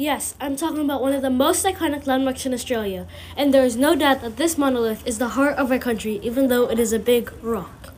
Yes, I'm talking about one of the most iconic landmarks in Australia, and there is no doubt that this monolith is the heart of our country, even though it is a big rock.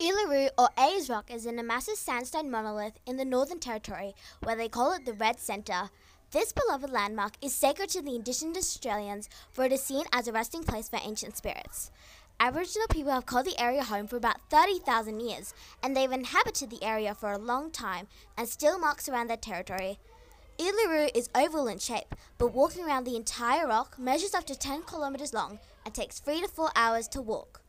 Uluru or Ayers Rock is in a massive sandstone monolith in the Northern Territory where they call it the Red Centre. This beloved landmark is sacred to the Indigenous Australians for it is seen as a resting place for ancient spirits. Aboriginal people have called the area home for about 30,000 years, and they've inhabited the area for a long time and still marks around their territory. Uluru is oval in shape, but walking around the entire rock measures up to 10 kilometres long and takes 3 to 4 hours to walk.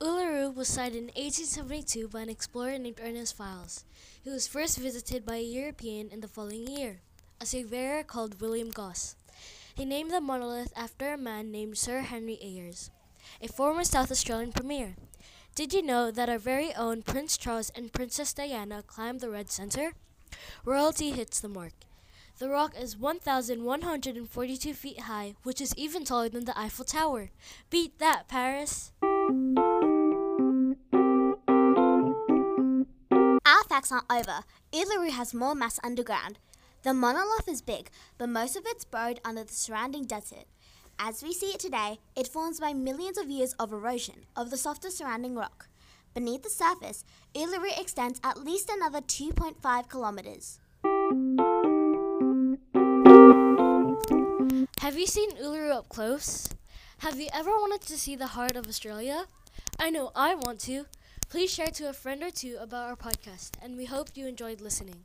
Uluru was sighted in 1872 by an explorer named Ernest Giles. He was first visited by a European in the following year, a surveyor called William Gosse. He named the monolith after a man named Sir Henry Ayers, a former South Australian premier. Did you know that our very own Prince Charles and Princess Diana climbed the Red Centre? Royalty hits the mark. The rock is 1,142 feet high, which is even taller than the Eiffel Tower. Beat that, Paris! Our facts aren't over. Uluru has more mass underground. The monolith is big, but most of it's buried under the surrounding desert. As we see it today, it forms by millions of years of erosion of the softer surrounding rock. Beneath the surface, Uluru extends at least another 2.5 kilometers. Have you seen Uluru up close? Have you ever wanted to see the heart of Australia? I know I want to. Please share to a friend or two about our podcast, and we hope you enjoyed listening.